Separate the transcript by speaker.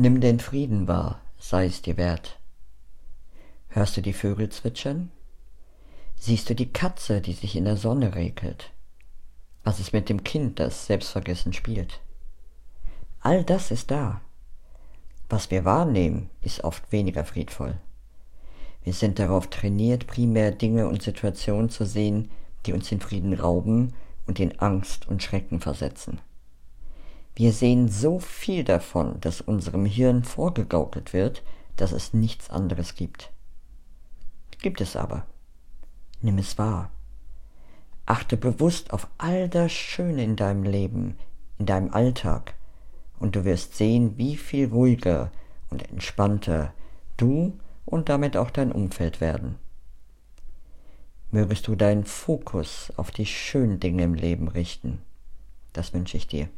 Speaker 1: Nimm den Frieden wahr, sei es dir wert. Hörst du die Vögel zwitschern? Siehst du die Katze, die sich in der Sonne regelt? Was ist mit dem Kind, das selbstvergessen spielt? All das ist da. Was wir wahrnehmen, ist oft weniger friedvoll. Wir sind darauf trainiert, primär Dinge und Situationen zu sehen, die uns den Frieden rauben und in Angst und Schrecken versetzen. Wir sehen so viel davon, dass unserem Hirn vorgegaukelt wird, dass es nichts anderes gibt. Gibt es aber. Nimm es wahr. Achte bewusst auf all das Schöne in deinem Leben, in deinem Alltag, und du wirst sehen, wie viel ruhiger und entspannter du und damit auch dein Umfeld werden. Mögest du deinen Fokus auf die schönen Dinge im Leben richten. Das wünsche ich dir.